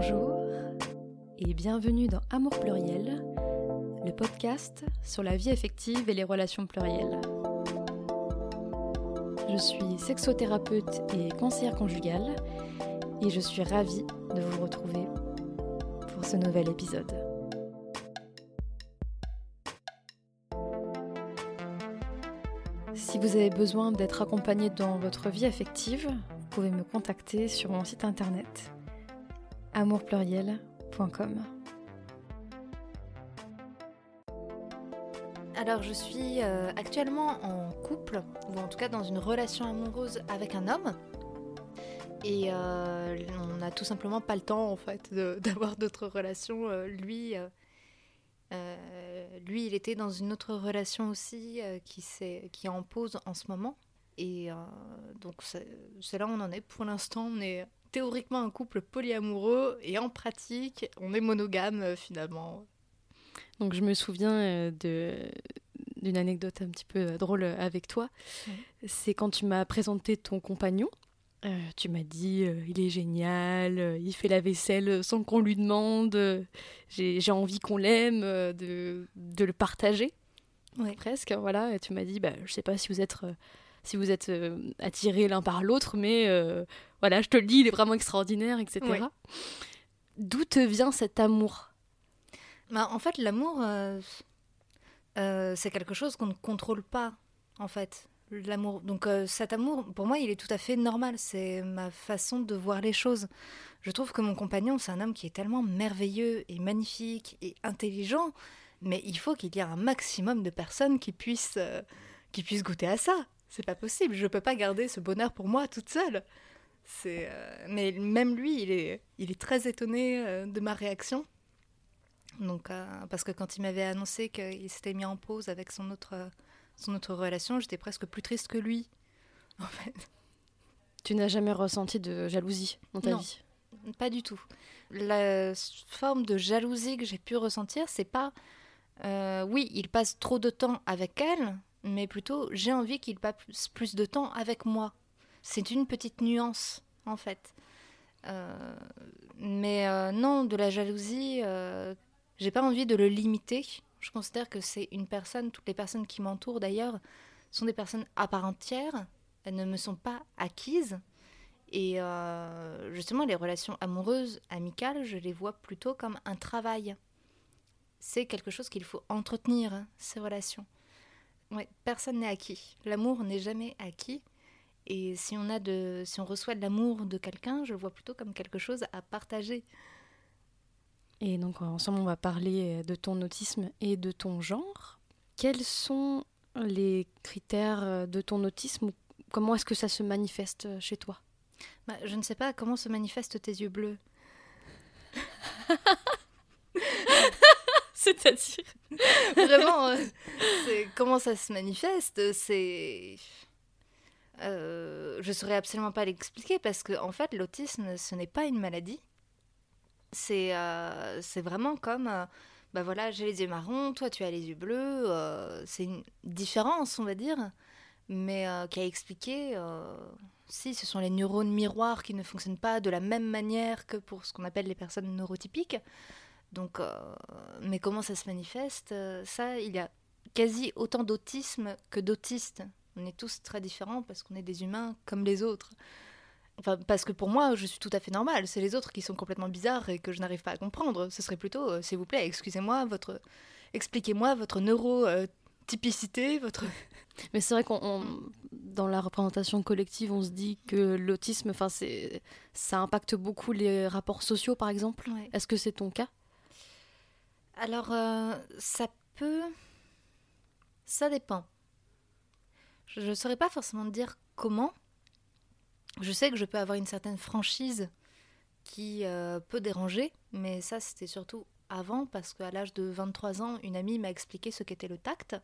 Bonjour et bienvenue dans Amour pluriel, le podcast sur la vie affective et les relations plurielles. Je suis sexothérapeute et conseillère conjugale et je suis ravie de vous retrouver pour ce nouvel épisode. Si vous avez besoin d'être accompagné dans votre vie affective, vous pouvez me contacter sur mon site internet amourpluriel.com. Alors je suis euh, actuellement en couple, ou en tout cas dans une relation amoureuse avec un homme. Et euh, on n'a tout simplement pas le temps en fait d'avoir d'autres relations. Euh, lui, lui, il était dans une autre relation aussi qui, qui est en pause en ce moment. Et donc c'est là où on en est. Pour l'instant, on est théoriquement un couple polyamoureux et en pratique, on est monogame euh, finalement. Donc je me souviens euh, de d'une anecdote un petit peu euh, drôle avec toi. C'est quand tu m'as présenté ton compagnon. tu m'as dit il est génial, il fait la vaisselle sans qu'on lui demande, j'ai envie qu'on l'aime, de, de, le partager. Presque, voilà. Et tu m'as dit, bah, je sais pas si vous êtes si vous êtes attirés l'un par l'autre, mais voilà, je te le dis, il est vraiment extraordinaire, etc. D'où te vient cet amour? Bah, En fait, l'amour, euh, euh, c'est quelque chose qu'on ne contrôle pas, en fait. L'amour. Donc euh, cet amour, pour moi, il est tout à fait normal. C'est ma façon de voir les choses. Je trouve que mon compagnon, c'est un homme qui est tellement merveilleux et magnifique et intelligent, mais il faut qu'il y ait un maximum de personnes qui puissent, qui puissent goûter à ça. C'est pas possible. Je peux pas garder ce bonheur pour moi toute seule. C'est, euh, mais même lui, il est, il est très étonné euh, de ma réaction. Donc, euh, parce que quand il m'avait annoncé qu'il s'était mis en pause avec son autre, son autre relation, j'étais presque plus triste que lui, en fait. Tu n'as jamais ressenti de jalousie dans ta non, vie? Pas du tout. La forme de jalousie que j'ai pu ressentir, c'est pas. oui, il passe trop de temps avec elle, mais plutôt j'ai envie qu'il passe plus de temps avec moi. C'est une petite nuance, en fait. Euh, mais euh, non, de la jalousie, euh, j'ai pas envie de le limiter. Je considère que c'est une personne, toutes les personnes qui m'entourent d'ailleurs, sont des personnes à part entière. Elles ne me sont pas acquises. Et justement, les relations amoureuses, amicales, je les vois plutôt comme un travail. C'est quelque chose qu'il faut entretenir, hein, ces relations. Ouais, personne n'est acquis. L'amour n'est jamais acquis. Et si on, a de, si on reçoit de l'amour de quelqu'un, je le vois plutôt comme quelque chose à partager. Et donc ensemble, on va parler de ton autisme et de ton genre. Quels sont les critères de ton autisme Comment est-ce que ça se manifeste chez toi? Bah, Je ne sais pas comment se manifestent tes yeux bleus? C'est-à-dire Vraiment, euh, comment ça se manifeste C'est euh, je saurais absolument pas l'expliquer parce que en fait l'autisme ce n'est pas une maladie. C'est euh, vraiment comme euh, bah voilà j'ai les yeux marrons, toi tu as les yeux bleus. c'est une différence on va dire, mais qui a expliqué si ce sont les neurones miroirs qui ne fonctionnent pas de la même manière que pour ce qu'on appelle les personnes neurotypiques. Donc, mais comment ça se manifeste Ça, il y a quasi autant d'autisme que d'autistes. On est tous très différents parce qu'on est des humains comme les autres. Enfin, parce que pour moi, je suis tout à fait normale. C'est les autres qui sont complètement bizarres et que je n'arrive pas à comprendre. Ce serait plutôt, euh, s'il vous plaît, excusez-moi, votre, expliquez-moi votre neurotypicité, votre. Mais c'est vrai qu'on, dans la représentation collective, on se dit que l'autisme, enfin, c'est, ça impacte beaucoup les rapports sociaux, par exemple. Est-ce que c'est ton cas? Alors, euh, ça peut, ça dépend. Je ne saurais pas forcément dire comment. Je sais que je peux avoir une certaine franchise qui euh, peut déranger, mais ça c'était surtout avant parce qu'à l'âge de 23 ans, une amie m'a expliqué ce qu'était le tact.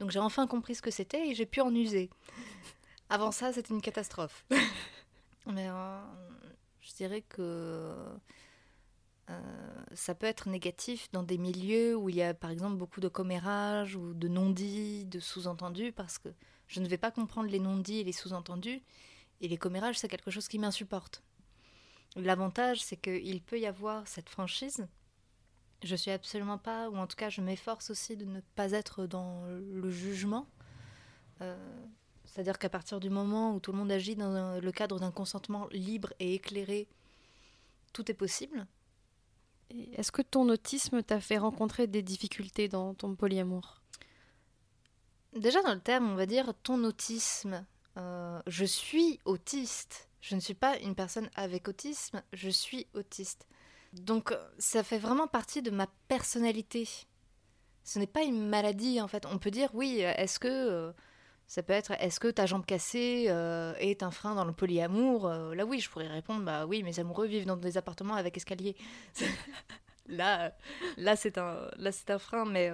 Donc j'ai enfin compris ce que c'était et j'ai pu en user. Avant ça, c'était une catastrophe. mais euh, je dirais que euh, ça peut être négatif dans des milieux où il y a par exemple beaucoup de commérages ou de non-dits, de sous-entendus, parce que je ne vais pas comprendre les non-dits et les sous-entendus. Et les commérages, c'est quelque chose qui m'insupporte. L'avantage, c'est qu'il peut y avoir cette franchise. Je suis absolument pas, ou en tout cas, je m'efforce aussi de ne pas être dans le jugement. Euh, c'est-à-dire qu'à partir du moment où tout le monde agit dans le cadre d'un consentement libre et éclairé, tout est possible. Est-ce que ton autisme t'a fait rencontrer des difficultés dans ton polyamour? Déjà dans le terme, on va dire ton autisme. Euh, je suis autiste. Je ne suis pas une personne avec autisme, je suis autiste. Donc ça fait vraiment partie de ma personnalité. Ce n'est pas une maladie en fait. On peut dire oui, est-ce que euh, ça peut être est-ce que ta jambe cassée euh, est un frein dans le polyamour Là oui, je pourrais répondre bah oui, mes amoureux vivent dans des appartements avec escalier. là là c'est un là c'est un frein mais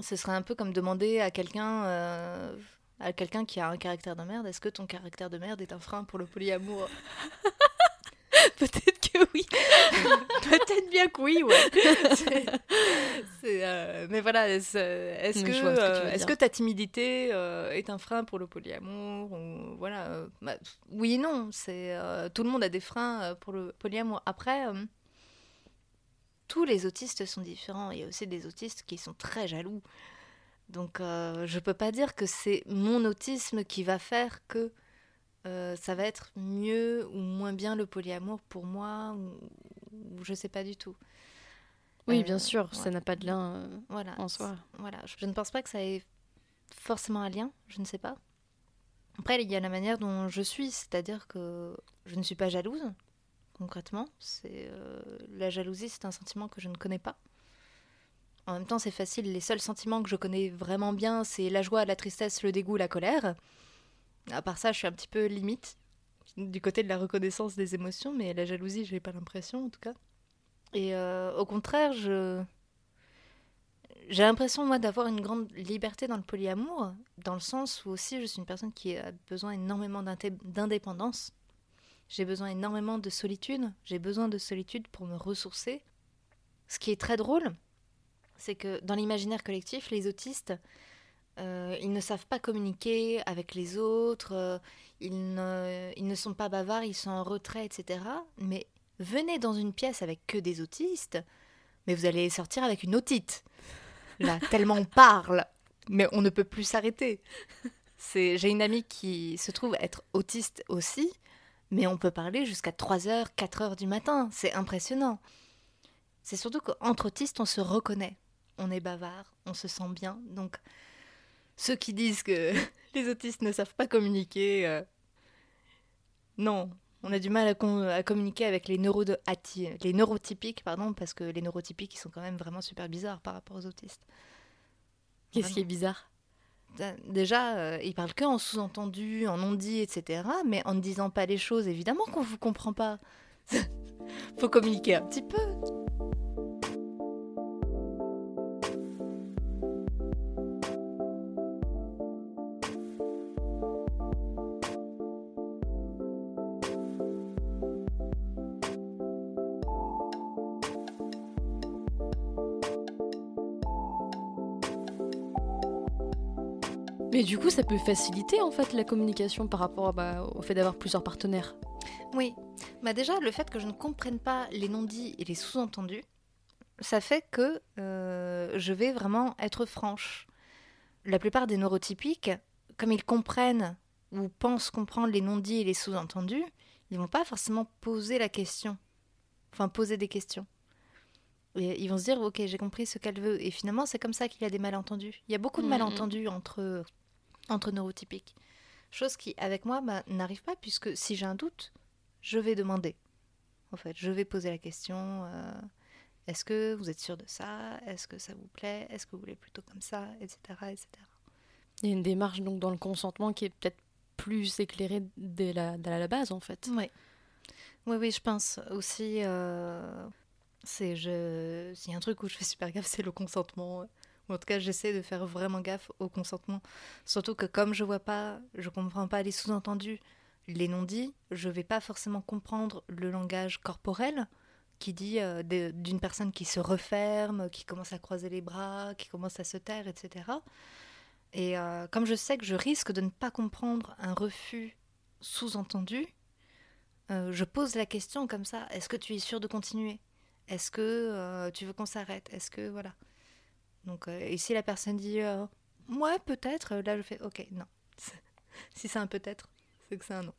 ce serait un peu comme demander à quelqu'un à quelqu'un qui a un caractère de merde, est-ce que ton caractère de merde est un frein pour le polyamour? Peut-être que oui. Peut-être bien que oui, ouais. Euh, mais voilà, est-ce que, euh, que ta timidité euh, est un frein pour le polyamour ou, voilà, bah, Oui et non. C'est tout le monde a des freins pour le polyamour. Après, tous les autistes sont différents. Il y a aussi des autistes qui sont très jaloux. Donc je peux pas dire que c'est mon autisme qui va faire que euh, ça va être mieux ou moins bien le polyamour pour moi ou, je sais pas du tout. Oui, bien euh, sûr, ça n'a pas de lien voilà, en soi. Voilà, je ne pense pas que ça ait forcément un lien, je ne sais pas. Après, il y a la manière dont je suis, c'est-à-dire que je ne suis pas jalouse, concrètement. C'est la jalousie, c'est un sentiment que je ne connais pas. En même temps, c'est facile. Les seuls sentiments que je connais vraiment bien, c'est la joie, la tristesse, le dégoût, la colère. À part ça, je suis un petit peu limite du côté de la reconnaissance des émotions, mais la jalousie, je n'ai pas l'impression en tout cas. Et euh, au contraire, je j'ai l'impression moi d'avoir une grande liberté dans le polyamour, dans le sens où aussi je suis une personne qui a besoin énormément d'indépendance. J'ai besoin énormément de solitude. J'ai besoin de solitude pour me ressourcer. Ce qui est très drôle, c'est que dans l'imaginaire collectif, les autistes, euh, ils ne savent pas communiquer avec les autres, euh, ils, ne, ils ne sont pas bavards, ils sont en retrait, etc. Mais venez dans une pièce avec que des autistes, mais vous allez sortir avec une otite. Là, tellement on parle, mais on ne peut plus s'arrêter. C'est, j'ai une amie qui se trouve être autiste aussi, mais on peut parler jusqu'à 3h, 4h du matin. C'est impressionnant. C'est surtout qu'entre autistes, on se reconnaît on est bavard, on se sent bien. Donc, ceux qui disent que les autistes ne savent pas communiquer, euh, non, on a du mal à, communiquer avec les, les neurotypiques, pardon, parce que les neurotypiques, ils sont quand même vraiment super bizarres par rapport aux autistes. Qu'est-ce qui est bizarre? Déjà, euh, ils parlent que en sous-entendu, en non-dit, etc. Mais en ne disant pas les choses, évidemment qu'on vous comprend pas. Faut communiquer un petit peu. Du coup, ça peut faciliter en fait la communication par rapport bah, au fait d'avoir plusieurs partenaires. Oui, bah déjà le fait que je ne comprenne pas les non-dits et les sous-entendus, ça fait que euh, je vais vraiment être franche. La plupart des neurotypiques, comme ils comprennent ou pensent comprendre les non-dits et les sous-entendus, ils vont pas forcément poser la question, enfin poser des questions. Et ils vont se dire, ok, j'ai compris ce qu'elle veut. Et finalement, c'est comme ça qu'il y a des malentendus. Il y a beaucoup de malentendus entre entre neurotypiques. Chose qui, avec moi, bah, n'arrive pas, puisque si j'ai un doute, je vais demander. En fait, je vais poser la question euh, est-ce que vous êtes sûr de ça? Est-ce que ça vous plaît? Est-ce que vous voulez plutôt comme ça? Etc. etc. Il y a une démarche donc dans le consentement qui est peut-être plus éclairée dès la, la base, en fait. Oui. Oui, oui, je pense aussi. Euh, c'est je, s'il y a un truc où je fais super gaffe, c'est le consentement en tout cas, j'essaie de faire vraiment gaffe au consentement. Surtout que comme je vois pas, je comprends pas les sous-entendus, les non-dits, je vais pas forcément comprendre le langage corporel qui dit euh, d'une personne qui se referme, qui commence à croiser les bras, qui commence à se taire, etc. Et euh, comme je sais que je risque de ne pas comprendre un refus sous-entendu, je pose la question comme ça. Est-ce que tu es sûr de continuer? Est-ce que tu veux qu'on s'arrête? Est-ce que voilà Donc, et si la personne dit ouais peut-être, là je fais ok non. si c'est un peut-être, c'est que c'est un non.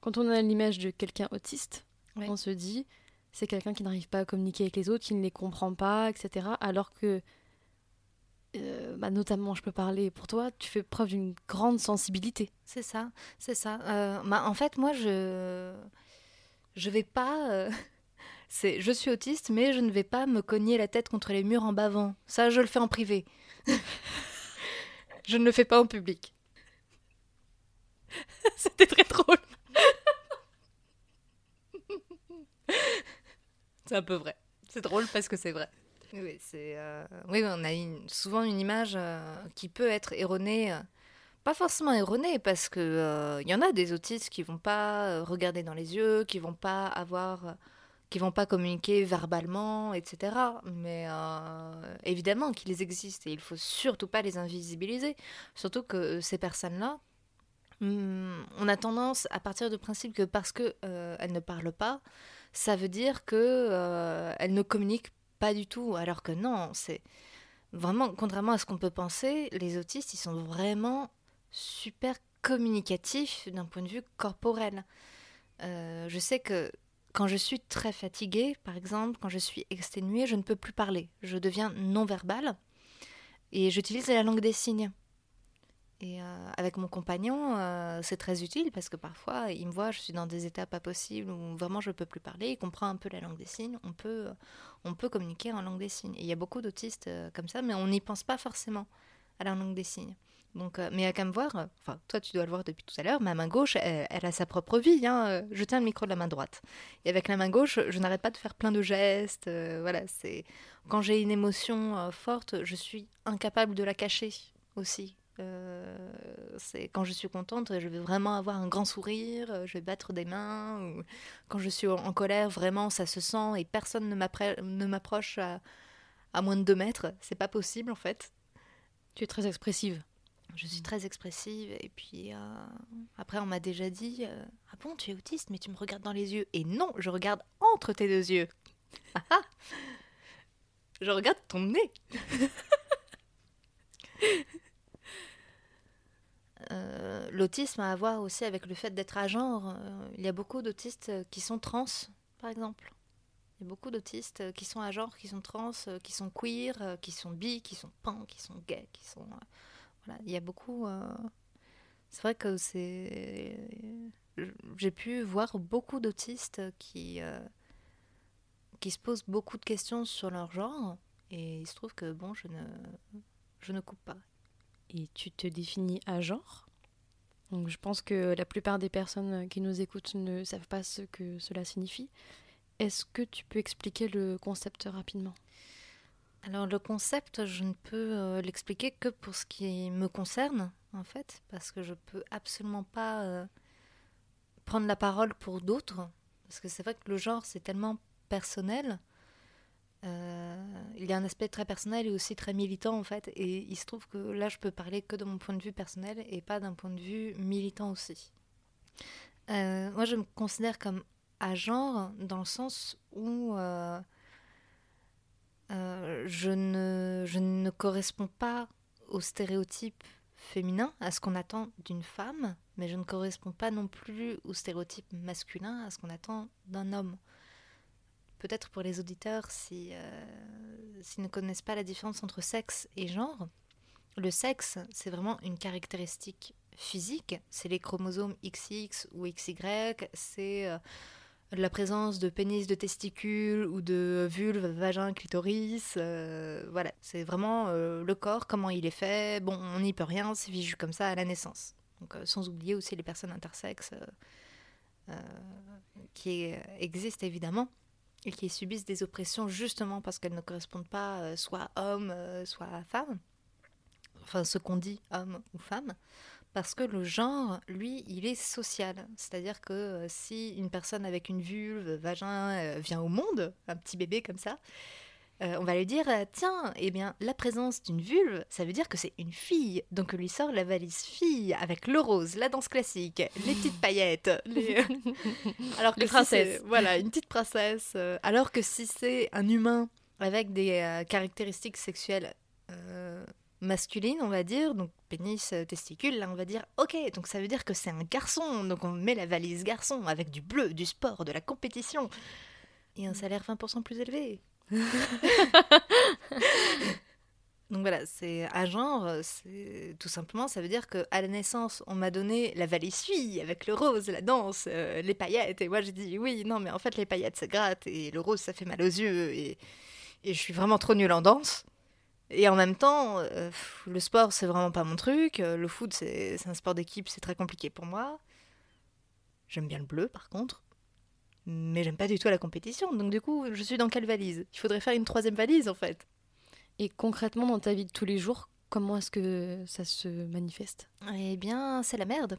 Quand on a l'image de quelqu'un autiste, on se dit c'est quelqu'un qui n'arrive pas à communiquer avec les autres, qui ne les comprend pas, etc. Alors que, euh, bah, notamment, je peux parler pour toi, tu fais preuve d'une grande sensibilité. C'est ça, c'est ça. Euh, bah, en fait, moi, je je vais pas. Euh, c'est, je suis autiste, mais je ne vais pas me cogner la tête contre les murs en bavant. Ça, je le fais en privé. je ne le fais pas en public. C'était très drôle. c'est un peu vrai. C'est drôle parce que c'est vrai. Oui, c'est, euh, on a souvent une image euh, qui peut être erronée. Euh, pas forcément erronée, parce que il y en a des autistes qui vont pas regarder dans les yeux, qui vont pas avoir, qui vont pas communiquer verbalement, etc. Mais évidemment qu'ils existent et il faut surtout pas les invisibiliser. Surtout que ces personnes-là, hmm, on a tendance à partir du principe que parce que elles ne parlent pas, ça veut dire que euh, elle ne communique pas du tout. Alors que non, c'est vraiment, contrairement à ce qu'on peut penser, les autistes, ils sont vraiment super communicatifs d'un point de vue corporel. Euh, je sais que quand je suis très fatiguée, par exemple, quand je suis exténuée, je ne peux plus parler. Je deviens non-verbale et j'utilise la langue des signes. Et euh, avec mon compagnon, euh, c'est très utile parce que parfois, il me voit, je suis dans des états pas possibles où vraiment je ne peux plus parler, il comprend un peu la langue des signes, on peut, euh, on peut communiquer en langue des signes. Et il y a beaucoup d'autistes comme ça, mais on n'y pense pas forcément à la langue des signes. Donc, mais à me voir, enfin, toi tu dois le voir depuis tout à l'heure, ma main gauche, elle, a sa propre vie. Hein, je tiens le micro de la main droite. Et avec la main gauche, je n'arrête pas de faire plein de gestes. voilà, c'est quand j'ai une émotion forte, je suis incapable de la cacher aussi. Euh, c'est quand je suis contente, je vais vraiment avoir un grand sourire, euh, je vais battre des mains. Ou quand je suis en colère, vraiment, ça se sent et personne ne m'approche à, à, moins de deux mètres. C'est pas possible en fait. Tu es très expressive. Je suis très expressive et puis euh, après on m'a déjà dit ah bon tu es autiste mais tu me regardes dans les yeux et non je regarde entre tes deux yeux. Ah, ah. je regarde ton nez. Euh, l'autisme a à voir aussi avec le fait d'être à genre. Euh, il y a beaucoup d'autistes qui sont trans, par exemple. Il y a beaucoup d'autistes qui sont à genre, qui sont trans, qui sont queer, qui sont bi, qui sont pan, qui sont gays, qui sont. Euh, il y a beaucoup. C'est vrai que c'est. J'ai pu voir beaucoup d'autistes qui. qui se posent beaucoup de questions sur leur genre. Et il se trouve que, bon, je ne, je ne coupe pas et tu te définis à genre? Donc je pense que la plupart des personnes qui nous écoutent ne savent pas ce que cela signifie. Est-ce que tu peux expliquer le concept rapidement? Alors le concept, je ne peux euh, l'expliquer que pour ce qui me concerne, en fait, parce que je peux absolument pas euh, prendre la parole pour d'autres, parce que c'est vrai que le genre, c'est tellement personnel euh, il y a un aspect très personnel et aussi très militant en fait. Et il se trouve que là, je peux parler que de mon point de vue personnel et pas d'un point de vue militant aussi. Moi, je me considère comme à genre dans le sens où euh, je, ne, je ne corresponds pas au stéréotype féminin, à ce qu'on attend d'une femme, mais je ne corresponds pas non plus au stéréotype masculin, à ce qu'on attend d'un homme peut-être pour les auditeurs, euh, s'ils ne connaissent pas la différence entre sexe et genre, le sexe, c'est vraiment une caractéristique physique. C'est les chromosomes XX ou XY, c'est euh, la présence de pénis, de testicules ou de vulve, vagin, clitoris. Euh, voilà, c'est vraiment le corps, comment il est fait. Bon, on n'y peut rien, c'est fichu comme ça à la naissance. Donc, sans oublier aussi les personnes intersexes qui existent évidemment et qui subissent des oppressions justement parce qu'elles ne correspondent pas euh, soit homme, euh, soit femme, enfin ce qu'on dit homme ou femme, parce que le genre, lui, il est social. C'est-à-dire que euh, si une personne avec une vulve, vagin, vient au monde, un petit bébé comme ça, euh, on va lui dire euh, tiens, eh bien, la présence d'une vulve, ça veut dire que c'est une fille. Donc on lui sort la valise fille avec le rose, la danse classique, les petites paillettes, les... alors que princesses. voilà, une petite princesse. alors que si c'est un humain avec des caractéristiques sexuelles masculines, on va dire, donc pénis, testicule, là on va dire ok, donc ça veut dire que c'est un garçon, donc on met la valise garçon avec du bleu, du sport, de la compétition et un salaire 20% plus élevé. Donc voilà, c'est à genre, c'est tout simplement, ça veut dire que à la naissance, on m'a donné la valise fille avec le rose, la danse, euh, les paillettes, et moi j'ai dit oui, non, mais en fait les paillettes ça gratte et le rose ça fait mal aux yeux et, et je suis vraiment trop nulle en danse. Et en même temps, euh, le sport c'est vraiment pas mon truc, euh, le foot c'est un sport d'équipe, c'est très compliqué pour moi. J'aime bien le bleu par contre mais j'aime pas du tout la compétition. Donc du coup, je suis dans quelle valise? Il faudrait faire une troisième valise en fait. Et concrètement, dans ta vie de tous les jours, comment est-ce que ça se manifeste? Eh bien, c'est la merde.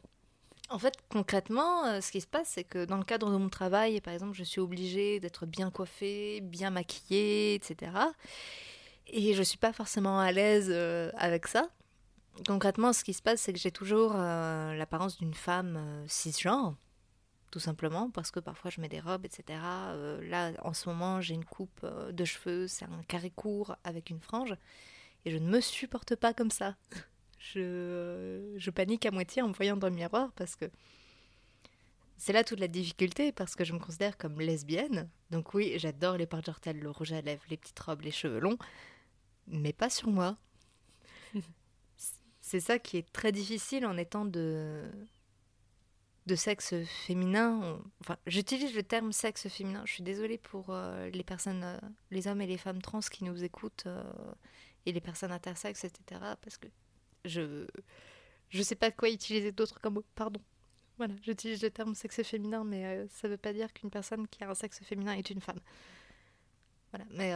En fait, concrètement, euh, ce qui se passe, c'est que dans le cadre de mon travail, par exemple, je suis obligée d'être bien coiffée, bien maquillée, etc. Et je suis pas forcément à l'aise euh, avec ça. Concrètement, ce qui se passe, c'est que j'ai toujours euh, l'apparence d'une femme cisgenre tout simplement, parce que parfois je mets des robes, etc. Euh, là, en ce moment, j'ai une coupe euh, de cheveux, c'est un carré court avec une frange, et je ne me supporte pas comme ça. Je, panique à moitié en me voyant dans le miroir, parce que c'est là toute la difficulté, parce que je me considère comme lesbienne. Donc oui, j'adore les porte le rouge à lèvres, les petites robes, les cheveux longs, mais pas sur moi. c'est ça qui est très difficile en étant de de sexe féminin. Enfin, j'utilise le terme sexe féminin. Je suis désolée pour euh, les personnes, euh, les hommes et les femmes trans qui nous écoutent euh, et les personnes intersexes, etc. Parce que je je sais pas quoi utiliser d'autre comme mot. Pardon. Voilà, j'utilise le terme sexe féminin, mais ça veut pas dire qu'une personne qui a un sexe féminin est une femme. Voilà, mais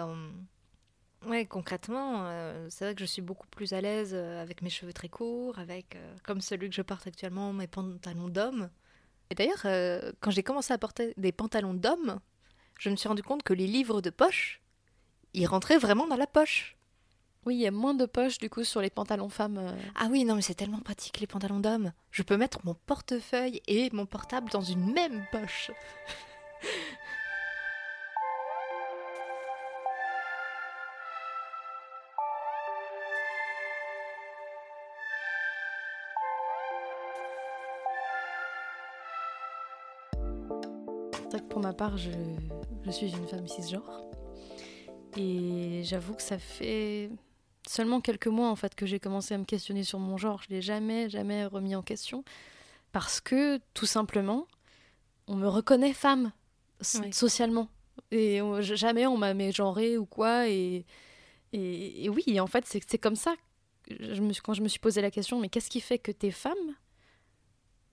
ouais, concrètement, c'est vrai que je suis beaucoup plus à l'aise avec mes cheveux très courts, avec comme celui que je porte actuellement, mes pantalons d'homme. Et d'ailleurs, euh, quand j'ai commencé à porter des pantalons d'homme, je me suis rendu compte que les livres de poche, ils rentraient vraiment dans la poche. Oui, il y a moins de poches du coup sur les pantalons femmes. Euh. Ah oui, non, mais c'est tellement pratique les pantalons d'homme. Je peux mettre mon portefeuille et mon portable dans une même poche. Pour ma part, je, suis une femme cisgenre. Et j'avoue que ça fait seulement quelques mois en fait que j'ai commencé à me questionner sur mon genre. Je l'ai jamais, jamais remis en question parce que tout simplement, on me reconnaît femme socialement et jamais on m'a mégenrée ou quoi. Et, et, oui, en fait, c'est comme ça. Je me, quand je me suis posé la question, mais qu'est-ce qui fait que tu es femme?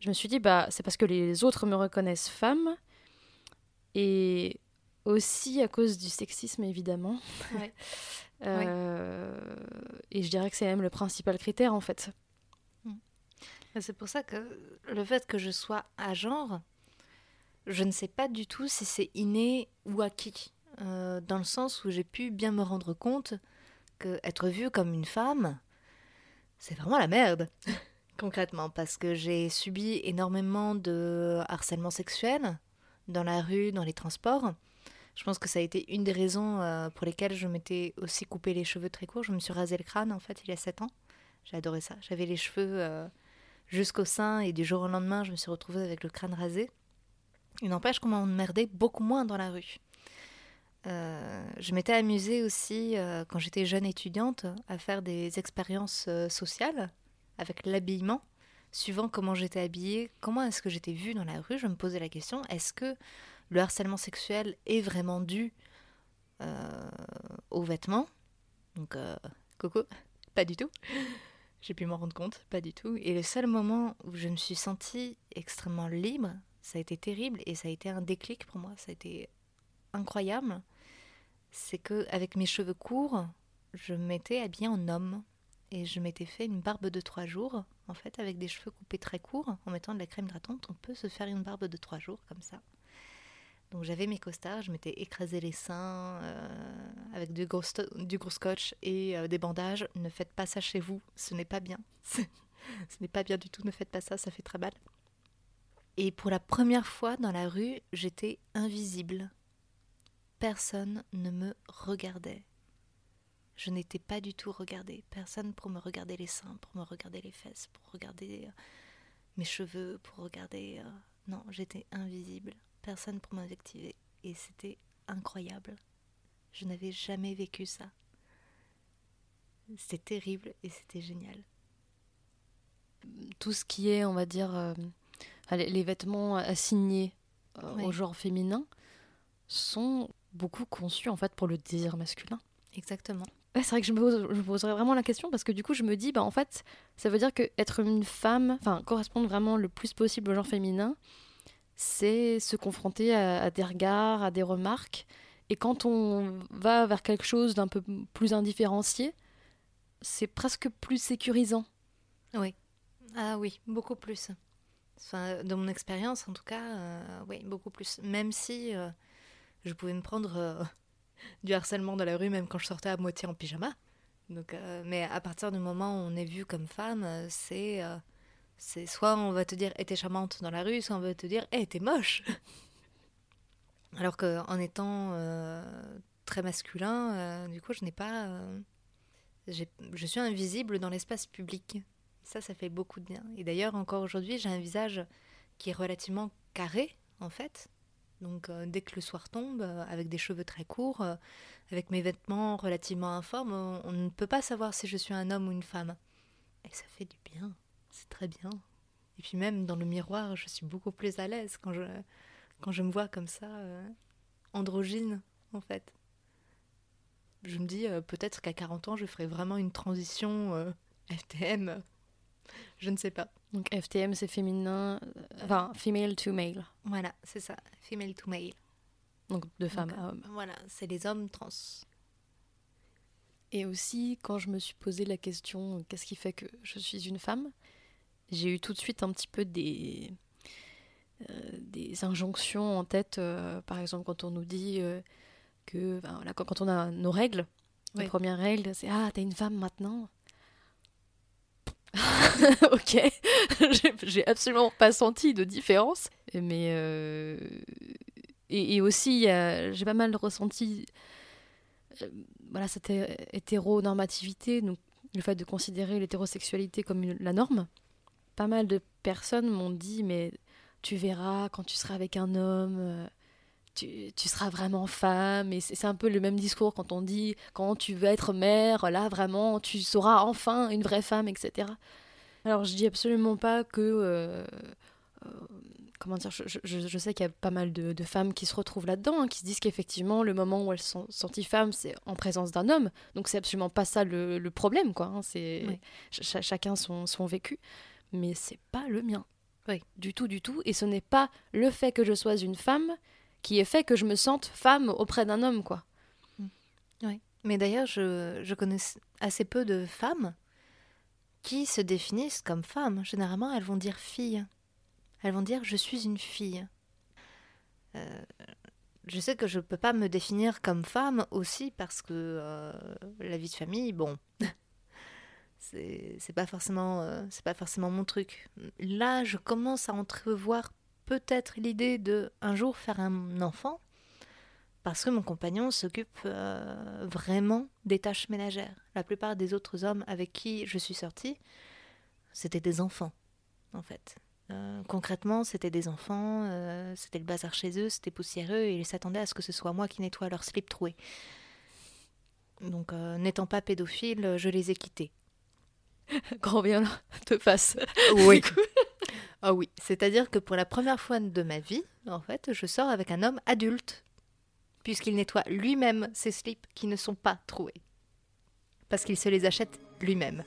Je me suis dit, bah, c'est parce que les autres me reconnaissent femme et aussi à cause du sexisme, évidemment. Euh, et je dirais que c'est même le principal critère, en fait. Mm. C'est pour ça que le fait que je sois à genre, je ne sais pas du tout si c'est inné ou acquis. Euh, dans le sens où j'ai pu bien me rendre compte que être vue comme une femme, c'est vraiment la merde, concrètement, parce que j'ai subi énormément de harcèlement sexuel, dans la rue, dans les transports. Je pense que ça a été une des raisons euh, pour lesquelles je m'étais aussi coupé les cheveux très courts. Je me suis rasé le crâne en fait il y a 7 ans. J'ai adoré ça. J'avais les cheveux euh, jusqu'au sein et du jour au lendemain, je me suis retrouvée avec le crâne rasé. Il n'empêche qu'on m'emmerdait beaucoup moins dans la rue. Euh, je m'étais amusée aussi quand j'étais jeune étudiante à faire des expériences sociales avec l'habillement suivant comment j'étais habillée, comment est-ce que j'étais vue dans la rue, je me posais la question, est-ce que le harcèlement sexuel est vraiment dû euh, aux vêtements? Donc, euh, coco, pas du tout. J'ai pu m'en rendre compte, pas du tout. Et le seul moment où je me suis sentie extrêmement libre, ça a été terrible et ça a été un déclic pour moi, ça a été incroyable. C'est que avec mes cheveux courts, je m'étais habillée en homme et je m'étais fait une barbe de trois jours en fait, avec des cheveux coupés très courts, en mettant de la crème hydratante, on peut se faire une barbe de trois jours comme ça. Donc j'avais mes costards, je m'étais écrasé les seins euh, avec du gros, du gros scotch et euh, des bandages. Ne faites pas ça chez vous, ce n'est pas bien. ce n'est pas bien du tout, ne faites pas ça, ça fait très mal. Et pour la première fois dans la rue, j'étais invisible. Personne ne me regardait. Je n'étais pas du tout regardée. Personne pour me regarder les seins, pour me regarder les fesses, pour regarder euh, mes cheveux, pour regarder... Non, j'étais invisible personne pour m'invectiver. Et c'était incroyable. Je n'avais jamais vécu ça. C'était terrible et c'était génial. Tout ce qui est, on va dire, euh, les, vêtements assignés euh, au genre féminin sont beaucoup conçus en fait pour le désir masculin. Exactement. C'est vrai que je me, poserais vraiment la question parce que du coup je me dis, bah en fait, ça veut dire que être une femme, enfin correspondre vraiment le plus possible au genre féminin, c'est se confronter à, des regards, à des remarques. Et quand on va vers quelque chose d'un peu plus indifférencié, c'est presque plus sécurisant. Oui. Ah oui, beaucoup plus. Enfin, de mon expérience, en tout cas, euh, oui, beaucoup plus. Même si euh, je pouvais me prendre euh, du harcèlement dans la rue, même quand je sortais à moitié en pyjama. Donc, mais à partir du moment où on est vu comme femme, c'est c'est soit on va te dire, eh, t'es charmante dans la rue, soit on va te dire, eh, t'es moche. Alors qu'en étant euh, très masculin, euh, du coup, je n'ai pas. Euh, je suis invisible dans l'espace public. Ça, ça fait beaucoup de bien. Et d'ailleurs, encore aujourd'hui, j'ai un visage qui est relativement carré, en fait. Donc, dès que le soir tombe, avec des cheveux très courts, avec mes vêtements relativement informes, on ne peut pas savoir si je suis un homme ou une femme. Et ça fait du bien c'est très bien. Et puis même dans le miroir, je suis beaucoup plus à l'aise quand je, quand je me vois comme ça, euh, androgyne en fait. Je me dis euh, peut-être qu'à 40 ans, je ferai vraiment une transition euh, FTM. Je ne sais pas. Donc FTM, c'est féminin, enfin female to male. Voilà, c'est ça, female to male. Donc de femme à homme. Voilà, c'est les hommes trans. Et aussi, quand je me suis posé la question, qu'est-ce qui fait que je suis une femme j'ai eu tout de suite un petit peu des, euh, des injonctions en tête. Euh, par exemple, quand on nous dit euh, que voilà, quand, on a nos règles, les premières règles, c'est Ah, t'es une femme maintenant. ok, j'ai absolument pas senti de différence. Mais. Et, et, aussi, j'ai pas mal ressenti voilà, cette hétéronormativité, donc le fait de considérer l'hétérosexualité comme la norme pas mal de personnes m'ont dit mais tu verras quand tu seras avec un homme, euh, tu, tu seras vraiment femme. Et c'est un peu le même discours quand on dit quand tu veux être mère, là vraiment tu seras enfin une vraie femme, etc. Alors je dis absolument pas que... Euh, euh, comment dire, je, je, je sais qu'il y a pas mal de, de, femmes qui se retrouvent là-dedans, hein, qui se disent qu'effectivement, le moment où elles sont senties femmes, c'est en présence d'un homme. Donc c'est absolument pas ça le, le problème, quoi. Hein, c'est chacun son, son vécu mais c'est pas le mien. Oui. Du tout, du tout. Et ce n'est pas le fait que je sois une femme qui est fait que je me sente femme auprès d'un homme, quoi. Mm. Oui. Mais d'ailleurs, je, je connais assez peu de femmes qui se définissent comme femmes. Généralement, elles vont dire fille. Elles vont dire je suis une fille. Euh, je sais que je ne peux pas me définir comme femme aussi parce que euh, la vie de famille, bon, c'est pas forcément euh, c'est pas forcément mon truc. Là, je commence à entrevoir peut-être l'idée de un jour faire un enfant parce que mon compagnon s'occupe euh, vraiment des tâches ménagères. La plupart des autres hommes avec qui je suis sortie, c'était des enfants en fait. Euh, concrètement, c'était des enfants, c'était le bazar chez eux, c'était poussiéreux et ils s'attendaient à ce que ce soit moi qui nettoie leur slip troué. Donc, n'étant pas pédophile, je les ai quittés. Grand bien te fasse. Oui. Ah oui, c'est-à-dire que pour la première fois de ma vie, en fait, je sors avec un homme adulte, puisqu'il nettoie lui-même ses slips qui ne sont pas troués. Parce qu'il se les achète lui-même.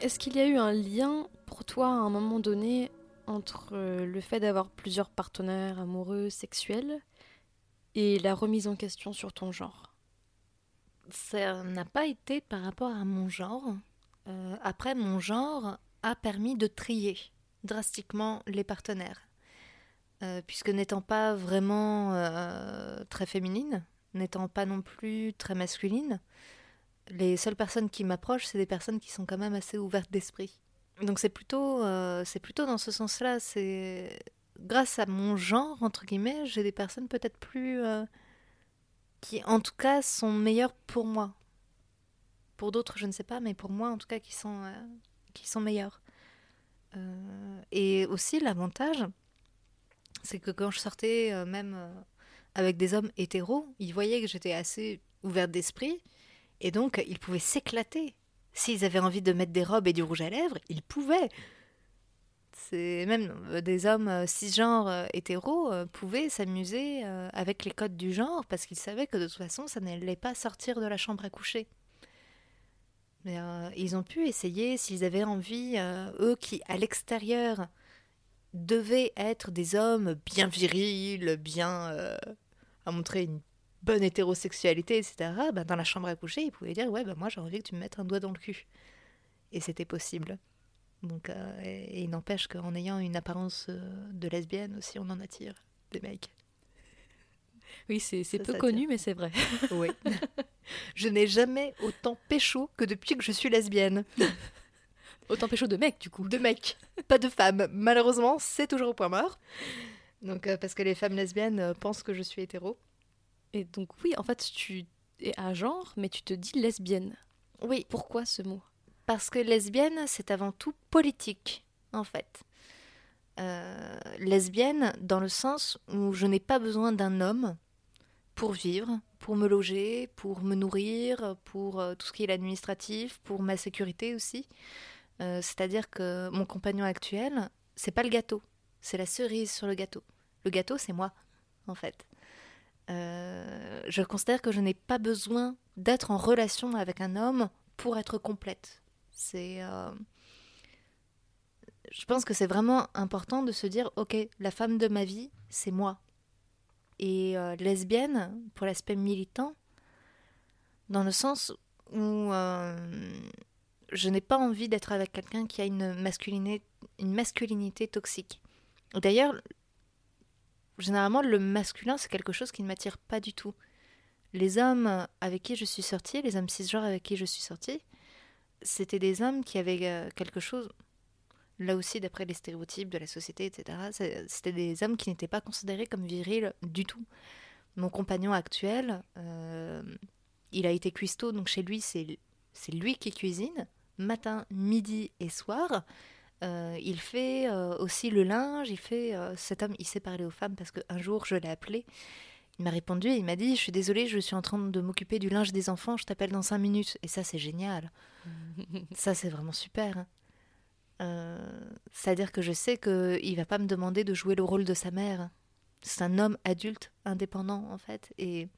Est-ce qu'il y a eu un lien pour toi, à un moment donné, entre le fait d'avoir plusieurs partenaires amoureux, sexuels, et la remise en question sur ton genre Ça n'a pas été par rapport à mon genre. Euh, après, mon genre a permis de trier drastiquement les partenaires. Euh, puisque n'étant pas vraiment euh, très féminine, n'étant pas non plus très masculine, les seules personnes qui m'approchent, c'est des personnes qui sont quand même assez ouvertes d'esprit. Donc c'est plutôt, c'est plutôt dans ce sens-là. C'est grâce à mon genre entre guillemets, j'ai des personnes peut-être plus qui, en tout cas, sont meilleures pour moi. Pour d'autres, je ne sais pas, mais pour moi, en tout cas, qui sont, euh, qui sont meilleurs. Euh, et aussi, l'avantage, c'est que quand je sortais, euh, même avec des hommes hétéros, ils voyaient que j'étais assez ouverte d'esprit, et donc ils pouvaient s'éclater. S'ils avaient envie de mettre des robes et du rouge à lèvres, ils pouvaient. Même des hommes cisgenres hétéros pouvaient s'amuser avec les codes du genre parce qu'ils savaient que de toute façon ça n'allait pas sortir de la chambre à coucher. Mais euh, ils ont pu essayer, s'ils avaient envie, euh, eux qui, à l'extérieur, devaient être des hommes bien virils, bien euh, à montrer une bonne hétérosexualité, etc., ben, dans la chambre à coucher, ils pouvaient dire Ouais, ben, moi j'ai envie que tu me mettes un doigt dans le cul. Et c'était possible. Donc, et, il n'empêche qu'en ayant une apparence de lesbienne aussi, on en attire des mecs. Oui, c'est peu connu, mais c'est vrai. Oui. je n'ai jamais autant pécho que depuis que je suis lesbienne. autant pécho de mecs, du coup. De mecs, pas de femmes. Malheureusement, c'est toujours au point mort. Donc, euh, parce que les femmes lesbiennes euh, pensent que je suis hétéro. Et donc, oui, en fait, tu es à genre, mais tu te dis lesbienne. Oui. Pourquoi ce mot? Parce que lesbienne, c'est avant tout politique, en fait. Euh, lesbienne dans le sens où je n'ai pas besoin d'un homme pour vivre, pour me loger, pour me nourrir, pour euh, tout ce qui est l'administratif, pour ma sécurité aussi. Euh, c'est-à-dire que mon compagnon actuel, c'est pas le gâteau, c'est la cerise sur le gâteau. Le gâteau, c'est moi, en fait. Euh, je considère que je n'ai pas besoin d'être en relation avec un homme pour être complète. C'est, je pense que c'est vraiment important de se dire, ok, la femme de ma vie, c'est moi et euh, lesbienne pour l'aspect militant, dans le sens où euh, je n'ai pas envie d'être avec quelqu'un qui a une masculinité toxique. D'ailleurs, généralement, le masculin, c'est quelque chose qui ne m'attire pas du tout. Les hommes avec qui je suis sortie, les hommes cisgenres avec qui je suis sortie, c'était des hommes qui avaient euh, quelque chose, là aussi d'après les stéréotypes de la société, etc., c'était des hommes qui n'étaient pas considérés comme virils du tout. Mon compagnon actuel, euh, il a été cuistot, donc chez lui, c'est lui qui cuisine, matin, midi et soir. Euh, il fait euh, aussi le linge, il fait... cet homme, il sait parler aux femmes parce qu'un jour, je l'ai appelé. Il m'a répondu et il m'a dit, je suis désolée, je suis en train de m'occuper du linge des enfants, je t'appelle dans cinq minutes. Et ça, c'est génial. ça, c'est vraiment super. Hein. Euh, c'est-à-dire que je sais qu'il va pas me demander de jouer le rôle de sa mère. C'est un homme adulte, indépendant en fait, et,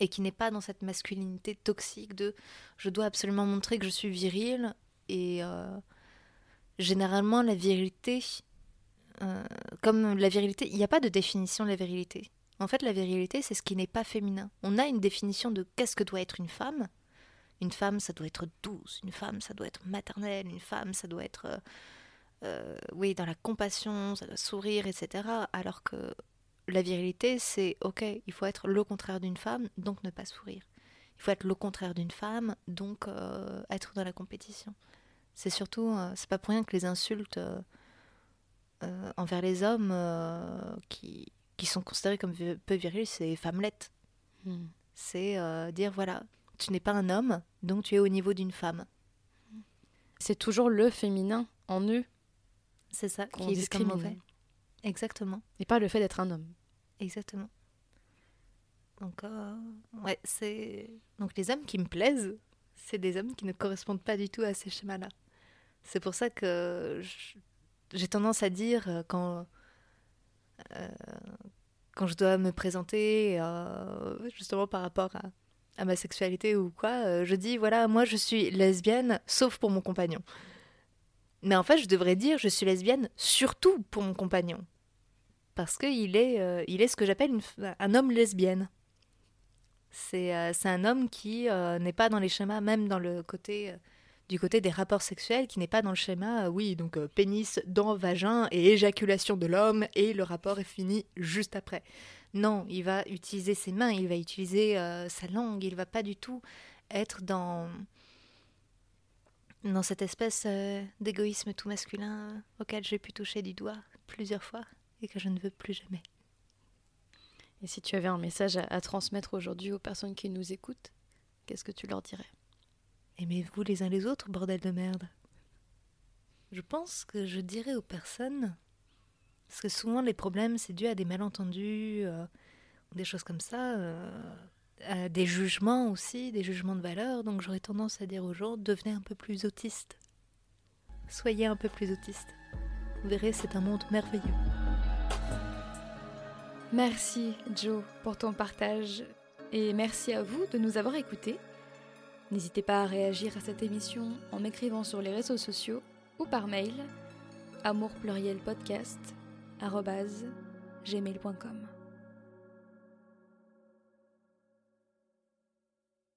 et qui n'est pas dans cette masculinité toxique de je dois absolument montrer que je suis viril. Et euh, généralement, la virilité, euh, comme la virilité, il n'y a pas de définition de la virilité. En fait, la virilité, c'est ce qui n'est pas féminin. On a une définition de qu'est-ce que doit être une femme, une femme, ça doit être douce, une femme, ça doit être maternelle, une femme, ça doit être, euh, euh, oui, dans la compassion, ça doit sourire, etc. Alors que la virilité, c'est, ok, il faut être le contraire d'une femme, donc ne pas sourire. Il faut être le contraire d'une femme, donc être dans la compétition. C'est surtout, c'est pas pour rien que les insultes envers les hommes qui, qui sont considérés comme peu virils, c'est femmelette. Hmm. C'est dire, voilà, tu n'es pas un homme, donc tu es au niveau d'une femme. C'est toujours le féminin en eux. C'est ça qui est mauvais. Exactement. Et pas le fait d'être un homme. Exactement. Donc, euh, ouais, c'est. Donc, les hommes qui me plaisent, c'est des hommes qui ne correspondent pas du tout à ces schémas-là. C'est pour ça que j'ai tendance à dire euh, quand. Euh, quand je dois me présenter, justement par rapport à, ma sexualité ou quoi, euh, je dis voilà, moi je suis lesbienne, sauf pour mon compagnon. Mais en fait, je devrais dire je suis lesbienne surtout pour mon compagnon. Parce qu'il est, euh, il est ce que j'appelle un homme lesbienne. C'est euh, un homme qui euh, n'est pas dans les schémas, même dans le côté du côté des rapports sexuels, qui n'est pas dans le schéma, oui, donc pénis, dents, vagin et éjaculation de l'homme, et le rapport est fini juste après. Non, il va utiliser ses mains, il va utiliser sa langue, il va pas du tout être dans dans cette espèce euh, d'égoïsme tout masculin auquel j'ai pu toucher du doigt plusieurs fois et que je ne veux plus jamais. Et si tu avais un message à, transmettre aujourd'hui aux personnes qui nous écoutent, qu'est-ce que tu leur dirais? Aimez-vous les uns les autres, bordel de merde? Je pense que je dirais aux personnes, parce que souvent les problèmes c'est dû à des malentendus, euh, des choses comme ça. Euh, euh, des jugements aussi, des jugements de valeur. Donc j'aurais tendance à dire aux gens, devenez un peu plus autiste. Soyez un peu plus autiste. Vous verrez, c'est un monde merveilleux. Merci Joe pour ton partage et merci à vous de nous avoir écoutés. N'hésitez pas à réagir à cette émission en m'écrivant sur les réseaux sociaux ou par mail amourplurielpodcast.gmail.com